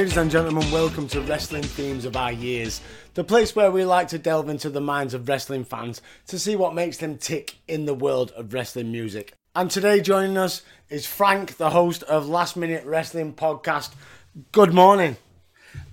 Ladies and gentlemen, welcome to Wrestling Themes of Our Years, the place where we like to delve into the minds of wrestling fans to see what makes them tick in the world of wrestling music. And today joining us is Frank, the host of Last Minute Wrestling Podcast. Good morning.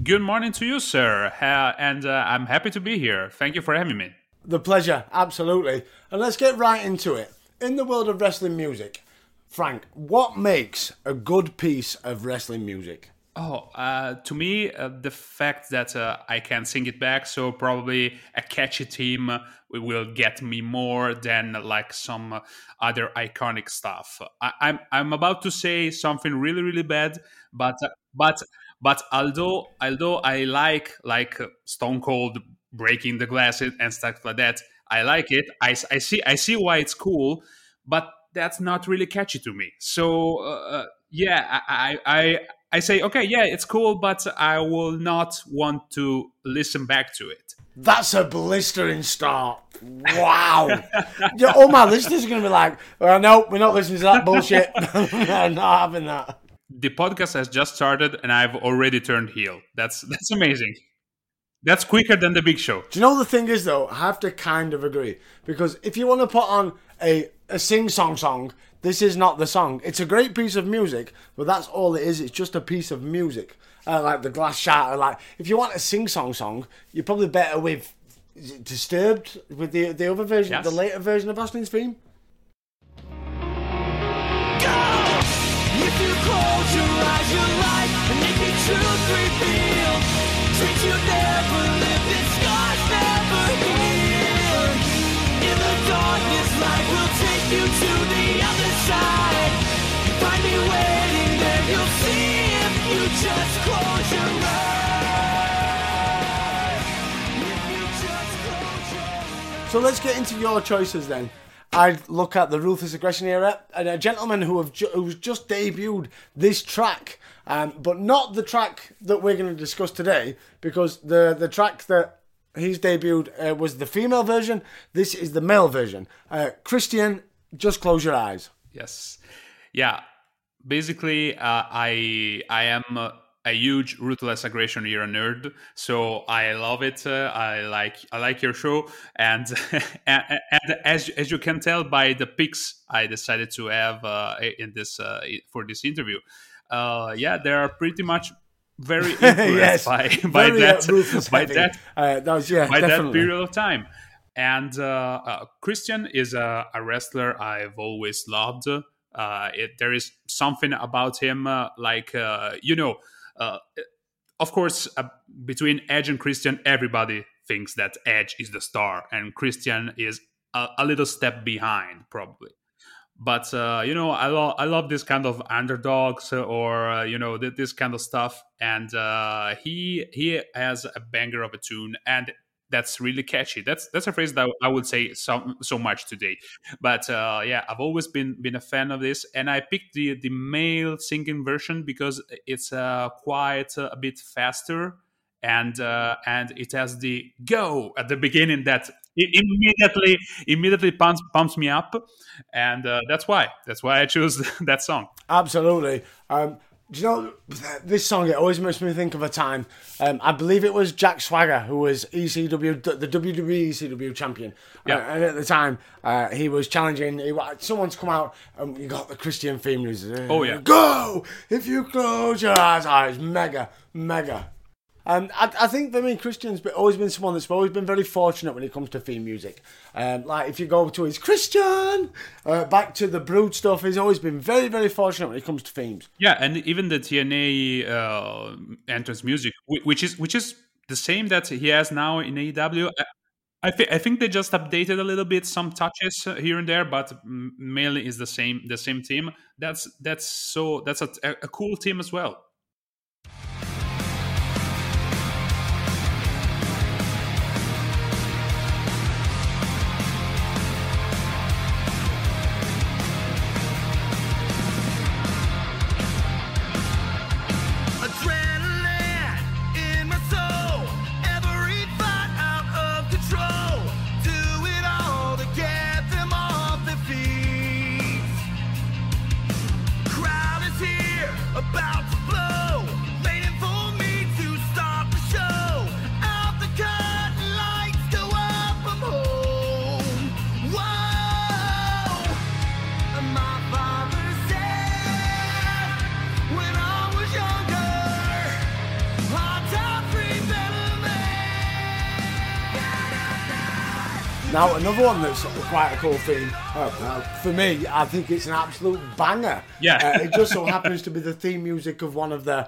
Good morning to you, sir. Uh, and uh, I'm happy to be here. Thank you for having me. The pleasure, absolutely. And let's get right into it. In the world of wrestling music, Frank, what makes a good piece of wrestling music? Oh, uh, to me, uh, the fact that uh, I can sing it back, so probably a catchy theme will get me more than like some other iconic stuff. I, am I'm, I'm about to say something really really bad, but but but although although I like like Stone Cold breaking the glass and stuff like that, I like it. I, I see I see why it's cool, but that's not really catchy to me. So uh, uh yeah, I, I I say, okay, yeah, it's cool, but I will not want to listen back to it. That's a blistering start. Wow. yeah, all my listeners are going to be like, well, no, we're not listening to that bullshit. not having that. The podcast has just started and I've already turned heel. That's that's amazing. That's quicker than the big show. Do you know the thing is though? I have to kind of agree because if you want to put on a a sing song song this is not the song. It's a great piece of music, but that's all it is. It's just a piece of music. Uh, like the glass shatter. Like if you want a sing song song, you're probably better with Disturbed with the the other version, yes. the later version of Ashley's theme. If you close your eyes, your life, and make the truth reveal. Treat you never lived, and scars never healed. In the darkness, light will take you to the other So let's get into your choices then. I'd look at the Ruthless Aggression era and a gentleman who have ju- who's just debuted this track, um, but not the track that we're going to discuss today because the the track that he's debuted uh, was the female version. This is the male version. Uh, Christian, just close your eyes. Yes, yeah. Basically, uh, I I am a huge ruthless aggression era nerd, so I love it. Uh, I like I like your show, and, and, and as as you can tell by the pics I decided to have uh, in this uh, for this interview, uh, yeah, they are pretty much very influenced yes, by by very, uh, that by that, uh, that was, yeah, by definitely. that period of time. And Christian is a, a, wrestler I've always loved. It, there is something about him, like you know uh, of course, uh, between Edge and Christian, everybody thinks that Edge is the star and Christian is a, a little step behind, probably. But uh, you know, I love I love this kind of underdogs or uh, you know this kind of stuff, and uh, he he has a banger of a tune, and that's really catchy. That's that's a phrase that I would say so so much today. But uh, yeah, I've always been been a fan of this, and I picked the the male singing version because it's uh, quite a bit faster, and uh, and it has the go at the beginning that immediately immediately pumps pumps me up, and uh, that's why that's why I chose that song. Absolutely. Um, do you know this song? It always makes me think of a time. Um, I believe it was Jack Swagger who was ECW, the WWE ECW champion. Yeah. Uh, and at the time, uh, he was challenging. He, someone's come out and you got the Christian theme music. Oh yeah, go if you close your eyes. Oh, it's mega, mega. Um, I, I, think for me, Christian's always been someone that's always been very fortunate when it comes to theme music. Um, like if you go to his Christian, uh, back to the Brood stuff, he's always been very, very fortunate when it comes to themes. Yeah, and even the TNA uh, entrance music, which is which is the same that he has now in AEW. I, th- I think they just updated a little bit, some touches here and there, but mainly is the same the same team. That's that's so that's a, a cool team as well. Now, another one that's quite a cool theme, uh, for me, I think it's an absolute banger. Yeah. Uh, it just so happens to be the theme music of one of the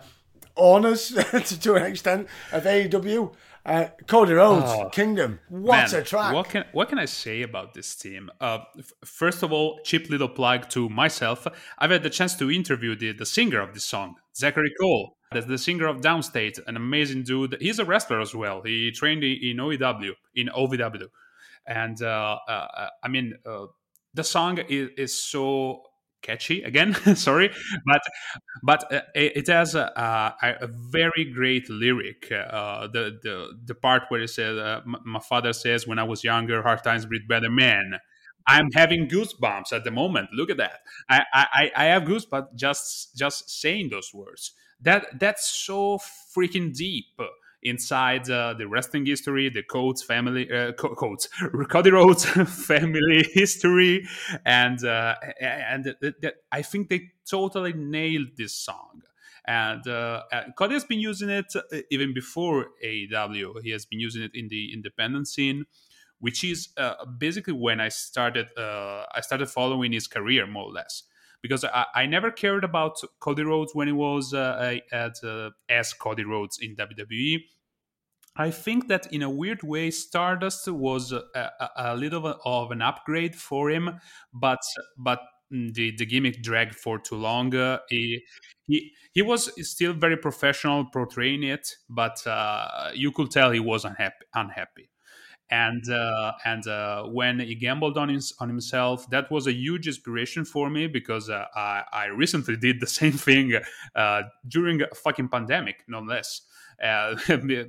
owners, to, to an extent, of AEW. Uh, Cody Rhodes, Oh, Kingdom. What Man, a track. What can what can I say about this team? Uh, f- first of all, cheap little plug to myself. I've had the chance to interview the, the singer of this song, Zachary Cole. That's the singer of Downstate, an amazing dude. He's a wrestler as well. He trained in OEW, in OVW, and uh, uh, I mean uh, the song is, is so catchy. Again, sorry, but but uh, it, it has a, a, a very great lyric. Uh, the the the part where it says, uh, "My father says when I was younger, hard times breed better men." I'm having goosebumps at the moment. Look at that. I I, I have goosebumps just just saying those words. That that's so freaking deep inside uh, the wrestling history, the Coates family, uh, Co- Coates, Cody Rhodes family history, and uh, and I think they totally nailed this song. And uh, uh, Cody has been using it uh, even before AEW. He has been using it in the independent scene, which is uh, basically when I started. I started following his career more or less because I, I never cared about Cody Rhodes when he was uh, at uh, as Cody Rhodes in WWE. I think that in a weird way, Stardust was a, a, a little of an upgrade for him, but but the, the gimmick dragged for too long. Uh, he, he he was still very professional portraying it, but uh, you could tell he was unhappy. unhappy and uh, and uh, when he gambled on his, on himself, that was a huge inspiration for me because uh, I, I recently did the same thing uh, during a fucking pandemic, no less. Uh,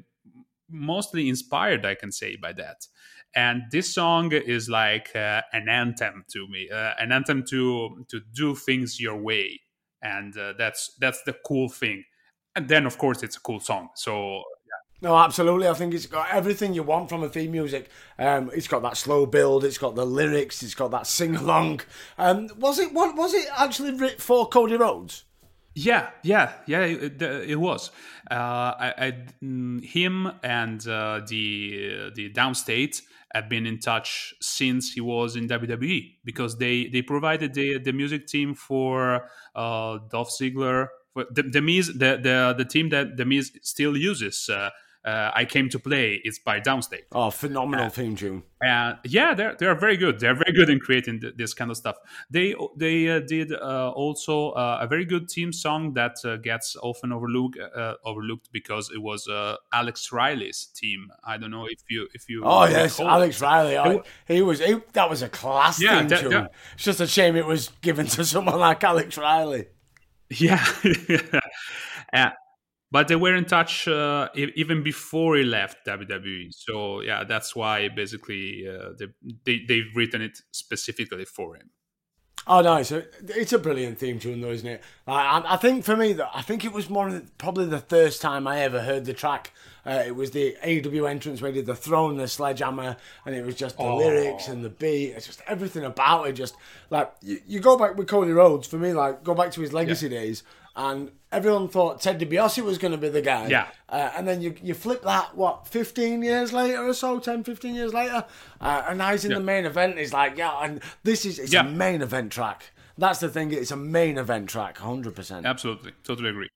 mostly inspired, I can say, by that. And this song is like uh, an anthem to me, an anthem to to do things your way, and that's that's the cool thing. And then, of course, it's a cool song. So No, absolutely. I think it's got everything you want from a theme music. Um, it's got that slow build. It's got the lyrics. It's got that sing along. Um, was it? What was it actually written for Cody Rhodes? Yeah, yeah, yeah. It, it was. Uh, I, I, mm, him and uh, the the Downstate have been in touch since he was in WWE because they they provided the the music team for uh, Dolph Ziggler. The the Miz, the, the the team that the Miz still uses. Uh, uh, I came to play. It's by Downstate. Oh, phenomenal theme tune. And yeah, they're they're very good. They're very good in creating th- this kind of stuff. They they uh, did uh, also uh, a very good team song that uh, gets often overlooked uh, overlooked because it was uh, Alex Riley's team. I don't know if you if you. Oh yes. Alex Riley. Oh, he was. He, that was a class Yeah, theme that- tune. that- It's just a shame it was given to someone like Alex Riley. Yeah. But they were in touch uh, even before he left WWE. So yeah, that's why basically uh, they, they they've written it specifically for him. Oh no, it's a it's a brilliant theme tune though, isn't it? I, I think for me, I think it was more probably the first time I ever heard the track. Uh, it was the AW entrance where he did the throne, the sledgehammer, and it was just the lyrics and the beat. It's just everything about it. Just like you, you go back with Cody Rhodes for me, like go back to his legacy days, and everyone thought Ted DiBiase was going to be the guy. Yeah. Uh, and then you you flip that what 15 years later or so 10 15 years later uh, and now he's in Yeah. the main event he's like yeah and this is it's Yeah. a main event track that's the thing it's a main event track 100% Absolutely, totally agree.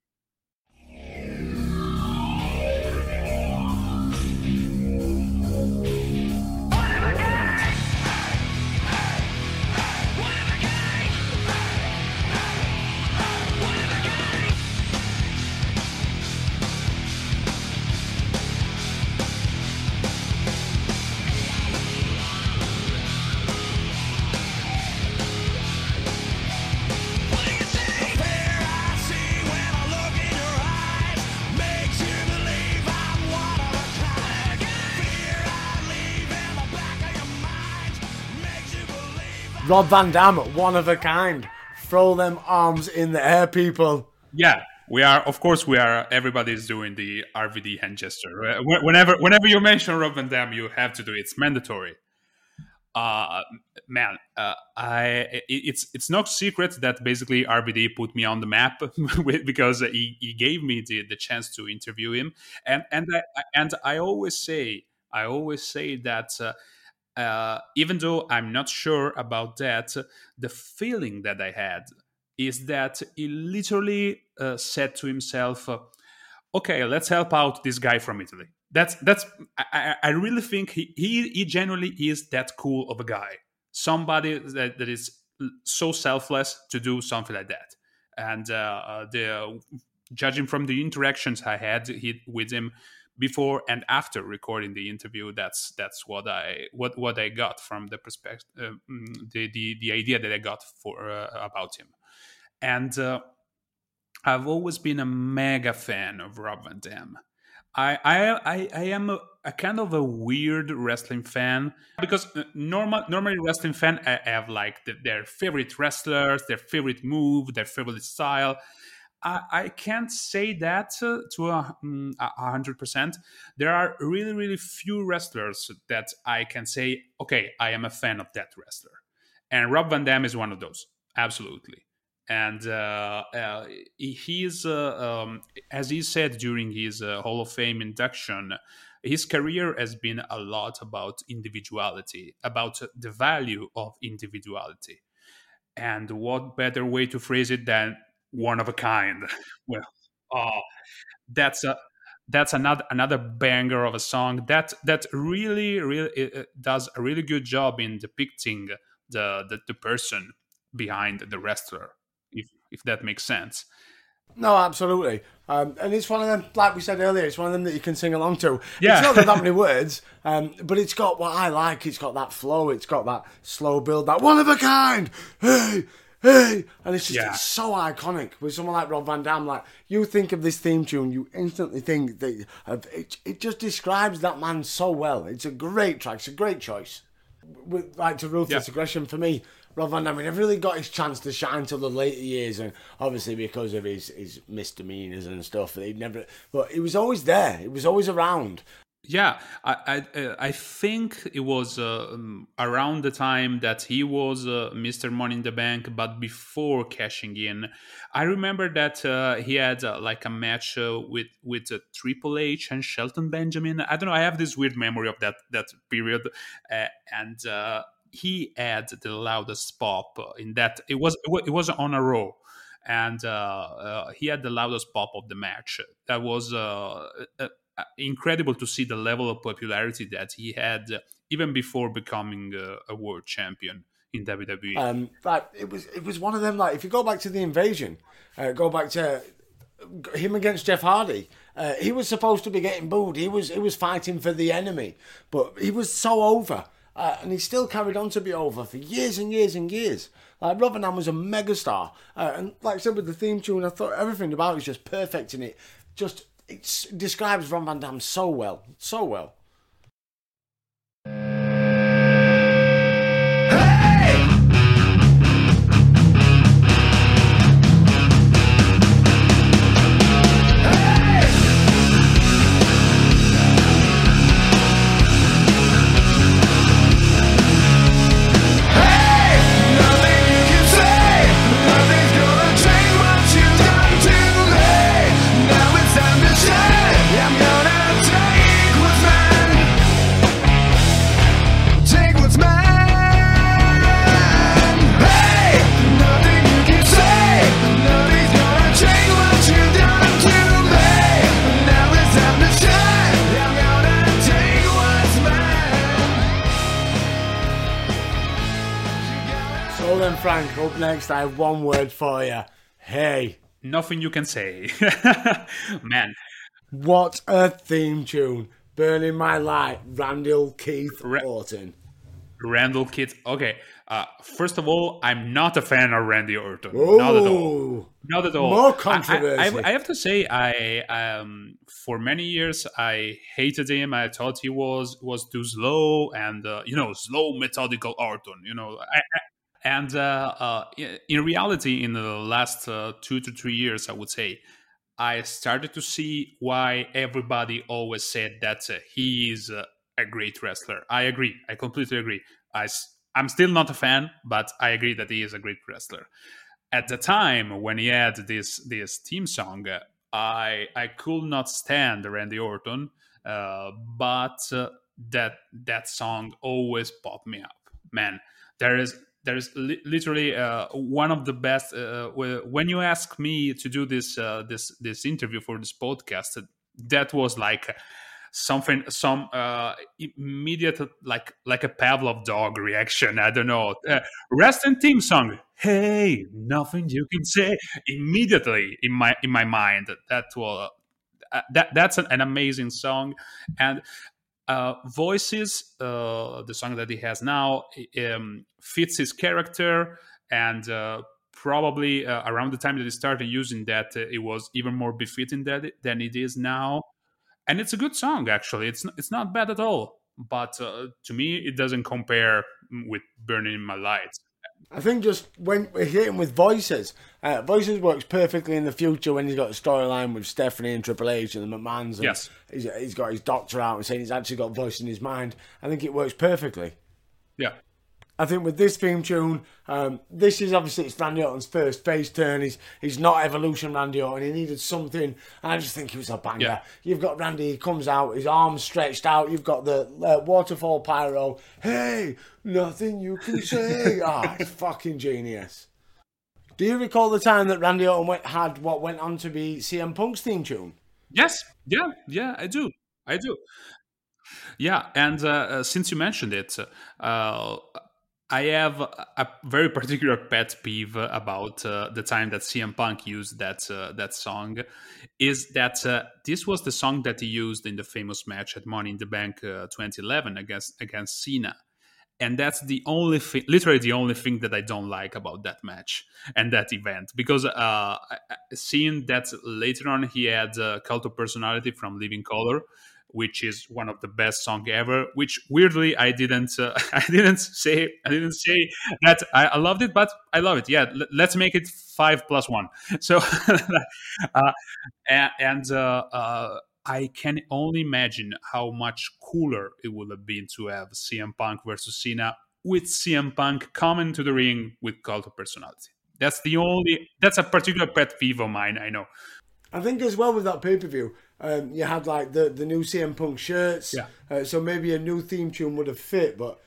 Rob Van Dam one of a kind throw them arms in the air people Yeah, we are. Of course, we are. Everybody's doing the RVD hand gesture. Uh, Whenever, whenever you mention Rob Van Dam, you have to do it. It's mandatory. Uh, man, uh, I it's it's no secret that basically RVD put me on the map because he, he gave me the, the chance to interview him, and and I, and I always say I always say that. Uh, uh, even though I'm not sure about that, the feeling that I had is that he literally uh, said to himself, "Okay, let's help out this guy from Italy." That's that's. I, I really think he, he he genuinely is that cool of a guy. Somebody that, that is so selfless to do something like that. And uh, uh the judging from the interactions I had with him before and after recording the interview, that's that's what I what what I got from the perspective, uh, mm, the, the the idea that I got for uh, about him, and uh, I've always been a mega fan of Rob Van Dam. I I I, am a, a, kind of a weird wrestling fan because uh, normal normally wrestling fan I have like the, their favorite wrestlers, their favorite move, their favorite style, I, can't say that to a mm, hundred percent. There are really, really few wrestlers that I can say, okay, I am a fan of that wrestler, and Rob Van Dam is one of those, absolutely. And uh, uh, he's, uh, um, as he said during his uh, Hall of Fame induction, his career has been a lot about individuality, about the value of individuality. And what better way to phrase it than one of a kind. well, oh, that's a that's another another banger of a song that that really really does a really good job in depicting the the, the person behind the wrestler if if that makes sense. No absolutely. Um, and it's one of them like we said earlier it's one of them that you can sing along to. Yeah. it's not got that many words um, but it's got what i like. It's got that flow. It's got that slow build that one of a kind. Hey hey, and it's just yeah. it's so iconic with someone like Rob Van Dam. Like you think of this theme tune, you instantly think that it, it just describes that man so well. It's a great track. It's a great choice. With like to ruthless yeah. aggression for me. Rob Van Dam, he never really got his chance to shine till the later years, and obviously because of his, his misdemeanors and stuff, he never. But he was always there. He was always around, yeah, I I, I think it was uh, um, around the time that he was uh, Mr. Money in the Bank, but before cashing in. I remember that uh, he had uh, like a match uh, with with uh, Triple H and Shelton Benjamin. I don't know. I have this weird memory of that that period, and he had the loudest pop in that. It was it was on a row and uh, uh, he had the loudest pop of the match. That was uh, incredible to see the level of popularity that he had uh, even before becoming uh, a world champion in WWE. Um, it was it was one of them. Like if you go back to the invasion, uh, go back to him against Jeff Hardy. Uh, he was supposed to be getting booed. He was he was fighting for the enemy, but he was so over, uh, and he still carried on to be over for years and years and years. Like Dam was a megastar, uh, and like I said with the theme tune, I thought everything about it was just perfect in it. Just it describes Rob Van Dam so well, so well. Up next, I have one word for you. Hey. Nothing you can say. Man. What a theme tune. Burn in My Light, Randall Keith Ra- Orton. Randall Keith. Okay. Uh, first of all, I'm not a fan of Randy Orton. Ooh, not at all. Not at all. More controversy. I, I, I, have to say, I um, for many years I hated him. I thought he was was too slow and uh, you know slow methodical Orton. You know, I, and uh, uh, in reality, in the last uh, two to three years, I would say, I started to see why everybody always said that uh, he is uh, a great wrestler. I agree. I completely agree. I'm still not a fan, but I agree that he is a great wrestler. At the time when he had this this theme song, I I could not stand Randy Orton, uh, but that that song always popped me up. Man, there is there is li- literally uh, one of the best. Uh, when you ask me to do this uh, this this interview for this podcast, that was like something some uh immediate like like a pavlov dog reaction. I don't know. Uh, rest and theme song. Hey nothing you can say immediately in my in my mind. That was uh, that that's an, an, amazing song. And uh, voices uh, the song that he has now um, fits his character and uh, probably uh, around the time that he started using that uh, it was even more befitting that than it is now and it's a good song actually. It's it's not bad at all, but uh, to me it doesn't compare with "Burn in My Lights." I think just when we're hitting with voices, uh, voices works perfectly in the future when he's got a storyline with Stephanie and Triple H and the McMahons. And yes, he's, he's got his doctor out and saying he's actually got voice in his mind. I think it works perfectly. Yeah, I think with this theme tune, um, this is obviously it's Randy Orton's first face turn. He's he's not Evolution Randy Orton. He needed something, and I just think it was a banger. Yeah. You've got Randy, he comes out, his arms stretched out. You've got the uh, waterfall pyro. Hey, nothing you can say. Ah, it's fucking genius. Do you recall the time that Randy Orton went, had what went on to be CM Punk's theme tune? Yes, yeah, yeah, I do, I do. Yeah, and uh, uh, since you mentioned it, uh, I have a very particular pet peeve about uh, the time that CM Punk used that uh, that song, is that uh, this was the song that he used in the famous match at Money in the Bank uh, 2011 against against Cena, and that's the only thing, literally the only thing that I don't like about that match and that event because uh, seeing that later on he had uh, Cult of Personality from Living Colour which is one of the best song ever. Which weirdly I didn't uh, I didn't say I didn't say that I, I loved it, but I love it. Yeah, l- let's make it five plus one. So uh, and, uh, uh, I can only imagine how much cooler it would have been to have CM Punk versus Cena with CM Punk coming to the ring with cult of personality. That's the only. That's a particular pet peeve of mine. I know. I think as well with that pay per view, um, you had like the the new CM Punk shirts. Yeah. Uh, so maybe a new theme tune would have fit, but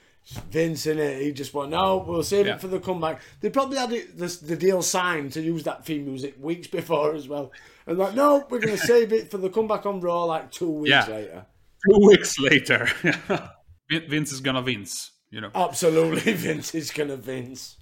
Vince in it, he just went, no, we'll save yeah. it for the comeback. They probably had it, the, the deal signed to use that theme music weeks before as well. And like, no, we're going to save it for the comeback on Raw like two weeks yeah. later. Two weeks later. Vince is going to Vince, you know. Absolutely, Vince is going to Vince.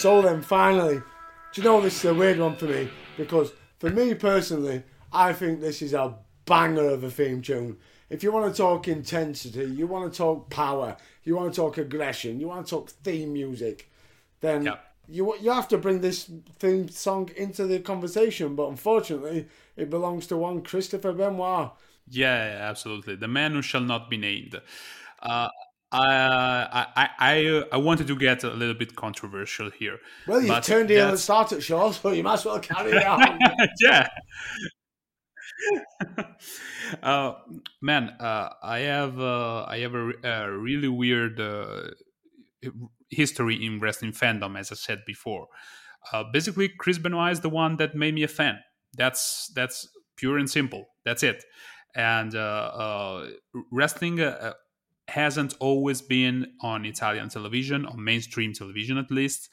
So then, finally, do you know this is a weird one for me? Because for me personally, I think this is a banger of a theme tune. If you want to talk intensity, you want to talk power, you want to talk aggression, you want to talk theme music, then yep. you you have to bring this theme song into the conversation. But unfortunately, it belongs to one Christopher Benoit. Yeah, absolutely. The man who shall not be named. Uh, uh, I, I I wanted to get a little bit controversial here. Well, you turned in at the start at show, so you might as well carry on. yeah. uh, man, uh, I have uh, I have a, a really weird uh, history in wrestling fandom, as I said before. Uh, basically, Chris Benoit is the one that made me a fan. That's that's pure and simple. That's it. And wrestling hasn't always been on Italian television, on mainstream television at least.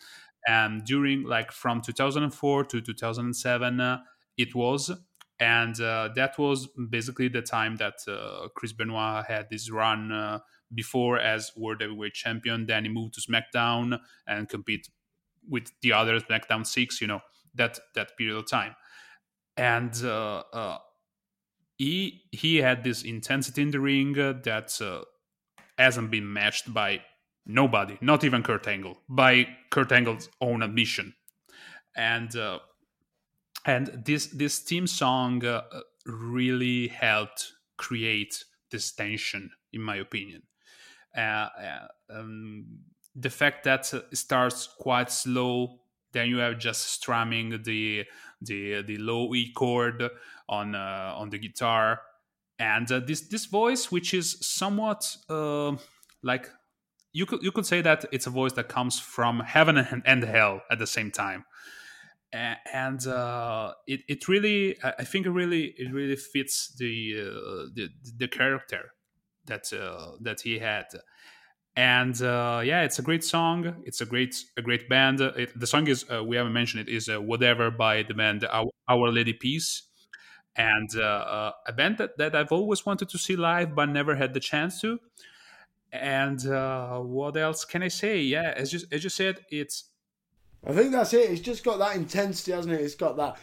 And during like from 2004 to 2007, uh, it was. And uh, that was basically the time that uh, Chris Benoit had this run uh, before as World Heavyweight Champion. Then he moved to SmackDown and compete with the other SmackDown Six. You know that that period of time, and uh, uh, he he had this intensity in the ring that hasn't been matched by nobody, not even Kurt Angle, by Kurt Angle's own admission. And uh, and this this theme song uh, really helped create this tension, in my opinion. Uh, uh um, the fact that it starts quite slow, then you have just strumming the the the low E chord on uh, on the guitar, and uh, this this voice, which is somewhat uh, like you could you could say that it's a voice that comes from heaven and, and hell at the same time. And uh, it, it really i think it really it really fits the uh, the, the character that uh, that he had. And uh, yeah it's a great song. It's a great a great band. It, the song is we haven't mentioned it is whatever by the band our, our lady peace and a band that, that i've always wanted to see live but never had the chance to and what else can i say yeah as you, as you said it's I think that's it. It's just got that intensity, hasn't it? It's got that.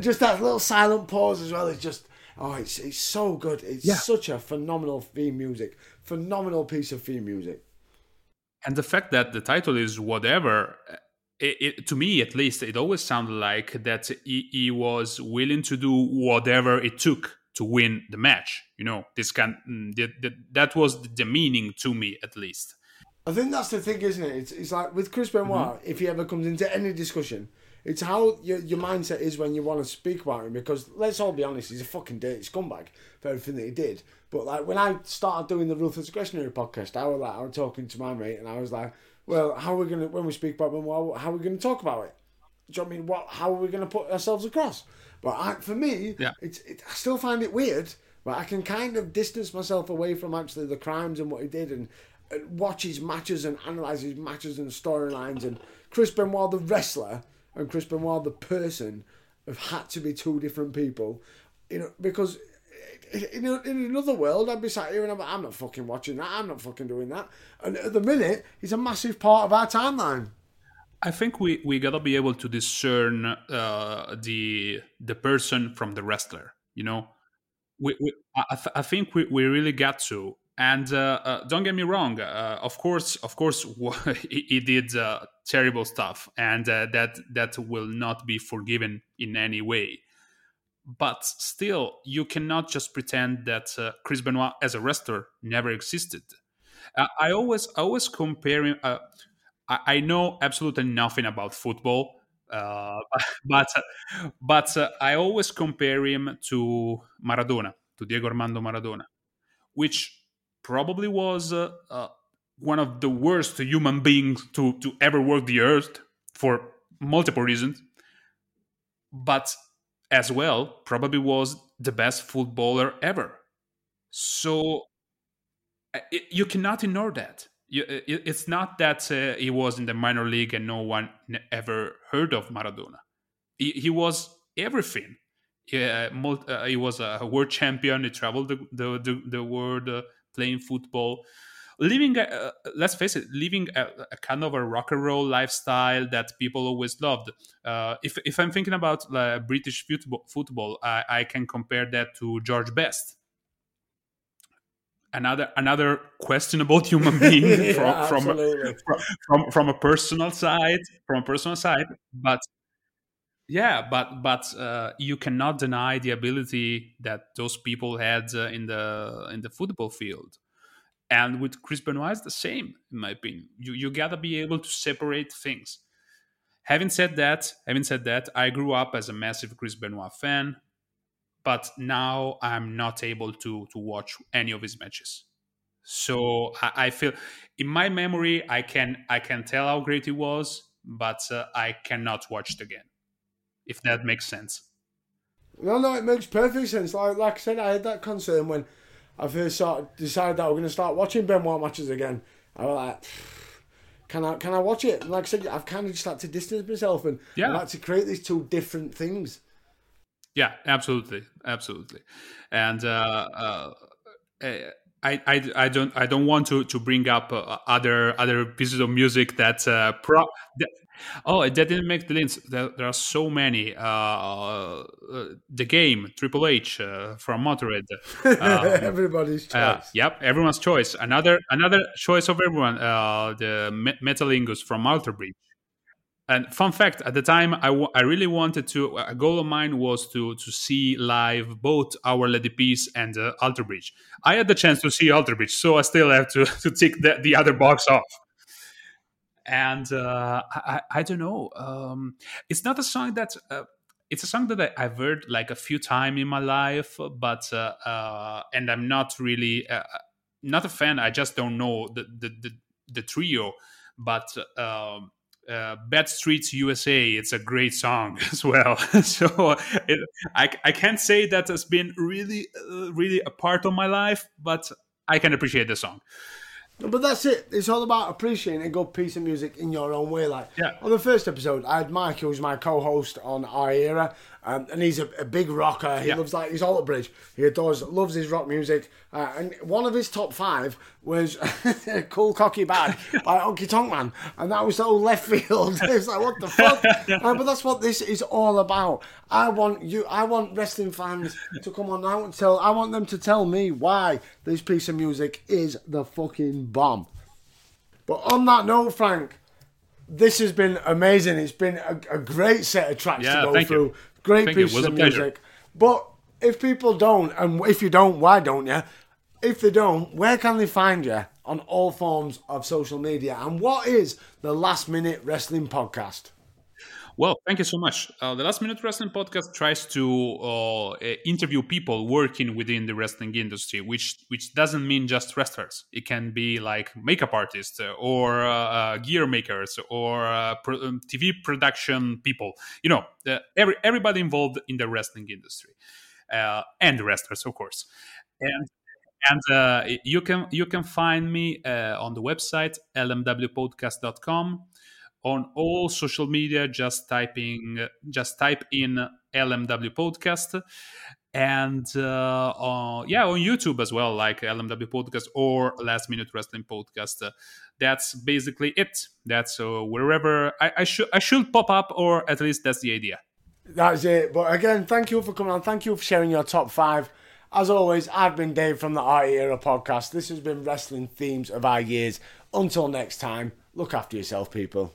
Just that little silent pause as well. It's just oh, it's it's so good. It's yeah. such a phenomenal theme music, phenomenal piece of theme music. And the fact that the title is whatever, it, it, to me at least, it always sounded like that he, he was willing to do whatever it took to win the match. You know, this can mm, that, that, that was the meaning to me at least. I think that's the thing, isn't it? It's, it's like with Chris Benoit, mm-hmm. if he ever comes into any discussion, it's how your, your mindset is when you want to speak about him. Because let's all be honest, he's a fucking dirty scumbag for everything that he did. But like when I started doing the Ruthless Aggression Era podcast, I was like, I was talking to my mate, and I was like, well, how are we gonna when we speak about Benoit? How are we gonna talk about it? Do you know what I mean? What? How are we gonna put ourselves across? But I, for me, yeah. it's it, I still find it weird. But I can kind of distance myself away from actually the crimes and what he did, and, and watch his matches and analyze his matches and storylines. And Chris Benoit, the wrestler, and Chris Benoit, the person, have had to be two different people. You know, because in, in another world, I'd be sat here and I'm, like, I'm not fucking watching that. I'm not fucking doing that. And at the minute, he's a massive part of our timeline. I think we, we gotta be able to discern uh, the the person from the wrestler. You know, we, we I, th- I, think we, we really got to. And uh, uh, don't get me wrong. Uh, of course, of course, he, he did uh, terrible stuff, and uh, that that will not be forgiven in any way. But still, you cannot just pretend that Chris Benoit as a wrestler never existed. I always I always compare him I, I know absolutely nothing about football, uh, but but uh, I always compare him to Maradona, to Diego Armando Maradona, which probably was uh, uh, one of the worst human beings to to ever walk the earth for multiple reasons, but as well probably was the best footballer ever. So it, you cannot ignore that it's not that uh, he was in the minor league and no one ever heard of Maradona. He, he was everything. He, uh, uh, he, was a world champion. He traveled the the, the, the world uh, playing football, living. Uh, let's face it, living a, a, kind of a rock and roll lifestyle that people always loved. Uh, if if I'm thinking about British football, football I, I can compare that to George Best another another questionable human being yeah, from, from, from, from a personal side from a personal side but yeah but but uh, you cannot deny the ability that those people had uh, in the in the football field and with chris benoit it's the same in my opinion you you gotta be able to separate things having said that having said that i grew up as a massive chris benoit fan but now I'm not able to to watch any of his matches. So I, I feel in my memory I can I can tell how great he was, but uh, I cannot watch it again. If that makes sense. No, no, it makes perfect sense. Like like I said, I had that concern when I first started, decided that we're going to start watching Benoit matches again. I was like, can I can I watch it? And like I said, I've kind of just had to distance myself and yeah. I had to create these two different things. Yeah, absolutely, absolutely, and uh, uh, I, I, I don't I don't want to, to bring up uh, other other pieces of music that uh, pro that, Oh, that didn't make the list. There, there are so many. Uh, uh, the game, Triple H uh, from Motorhead. Um, Everybody's uh, choice. yep, everyone's choice. Another another choice of everyone. Uh, the Metalingus from Alter Bridge. And fun fact: at the time, I, w- I really wanted to. A goal of mine was to to see live both our Lady Peace and uh, Alter Bridge. I had the chance to see Alter Bridge, so I still have to to tick the, the other box off and uh, I, I, don't know. Um, it's not a song that uh, it's a song that I, have heard like a few times in my life, but uh, uh and I'm not really uh, not a fan. I just don't know the the the, the trio, but. Um, uh, Bad Streets USA. It's a great song as well. so it, I, I can't say that has been really, uh, really a part of my life, but I can appreciate the song. But that's it. It's all about appreciating a good piece of music in your own way. Like yeah. on the first episode, I had Mike, who's my co-host on our era, um, and he's a, a, big rocker. He yeah. loves like he's Alter Bridge. He adores, loves his rock music. Uh, and one of his top five was "Cool Cocky Bad" by Honky Tonk Man, and that was so left field. it's like what the fuck? uh, but that's what this is all about. I want you. I want wrestling fans to come on now and tell. I want them to tell me why this piece of music is the fucking bomb. But on that note, Frank, this has been amazing. It's been a, a great set of tracks yeah, to go through. You. Great pieces of music. But if people don't, and if you don't, why don't you? If they don't, where can they find you on all forms of social media? And what is the Last Minute Wrestling Podcast? Well, thank you so much. Uh, the Last Minute Wrestling podcast tries to uh, interview people working within the wrestling industry, which which doesn't mean just wrestlers. It can be like makeup artists or uh, uh gear makers or uh, pro- um, TV production people. You know, every everybody involved in the wrestling industry uh, and wrestlers, of course. And and uh, you can you can find me uh, on the website lmwpodcast.com on all social media just typing just type in lmw podcast and uh, on, yeah on youtube as well like lmw podcast or last minute wrestling podcast uh, that's basically it that's uh, wherever I, I should i should pop up or at least that's the idea that's it but again thank you for coming on thank you for sharing your top five as always, I've been Dave from the Art Era podcast. This has been Wrestling Themes of Our Years. Until next time, look after yourself, people.